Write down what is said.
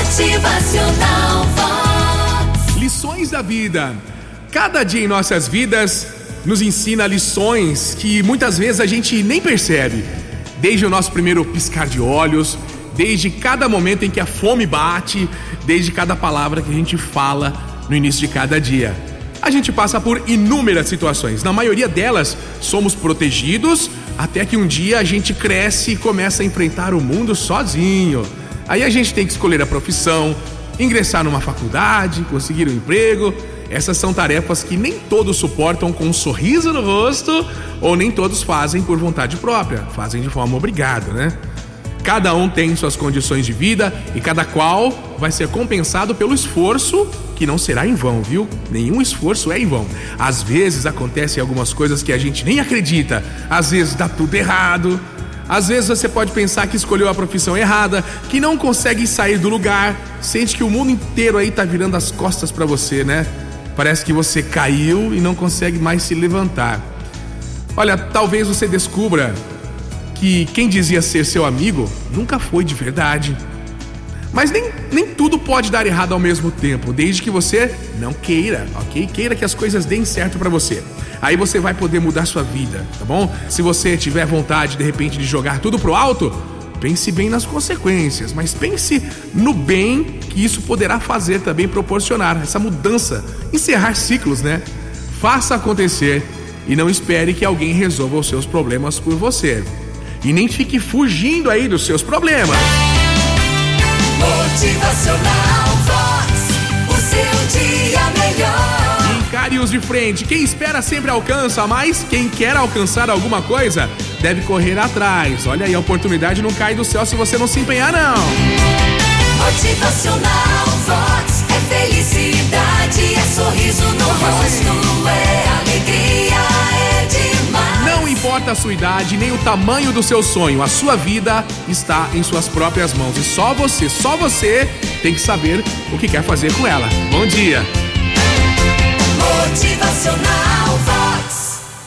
Motivacional Vox. Lições da vida. Cada dia em nossas vidas nos ensina lições que muitas vezes a gente nem percebe. Desde o nosso primeiro piscar de olhos, desde cada momento em que a fome bate, desde cada palavra que a gente fala no início de cada dia. A gente passa por inúmeras situações. Na maioria delas, somos protegidos até que um dia a gente cresce e começa a enfrentar o mundo sozinho. Aí a gente tem que escolher a profissão, ingressar numa faculdade, conseguir um emprego. Essas são tarefas que nem todos suportam com um sorriso no rosto ou nem todos fazem por vontade própria, fazem de forma obrigada, né? Cada um tem suas condições de vida e cada qual vai ser compensado pelo esforço que não será em vão, viu? Nenhum esforço é em vão. Às vezes acontecem algumas coisas que a gente nem acredita, às vezes dá tudo errado. Às vezes você pode pensar que escolheu a profissão errada, que não consegue sair do lugar, sente que o mundo inteiro aí tá virando as costas para você, né? Parece que você caiu e não consegue mais se levantar. Olha, talvez você descubra que quem dizia ser seu amigo nunca foi de verdade. Mas nem, nem tudo pode dar errado ao mesmo tempo, desde que você não queira, ok? Queira que as coisas deem certo para você. Aí você vai poder mudar sua vida, tá bom? Se você tiver vontade de repente de jogar tudo pro alto, pense bem nas consequências, mas pense no bem que isso poderá fazer também proporcionar essa mudança, encerrar ciclos, né? Faça acontecer e não espere que alguém resolva os seus problemas por você e nem fique fugindo aí dos seus problemas. Motivacional Vox. O seu dia melhor. Encare-os de frente. Quem espera sempre alcança, mas quem quer alcançar alguma coisa deve correr atrás. Olha aí, a oportunidade não cai do céu se você não se empenhar, não. Motivacional importa a sua idade nem o tamanho do seu sonho, a sua vida está em suas próprias mãos e só você, só você tem que saber o que quer fazer com ela. Bom dia! Motivacional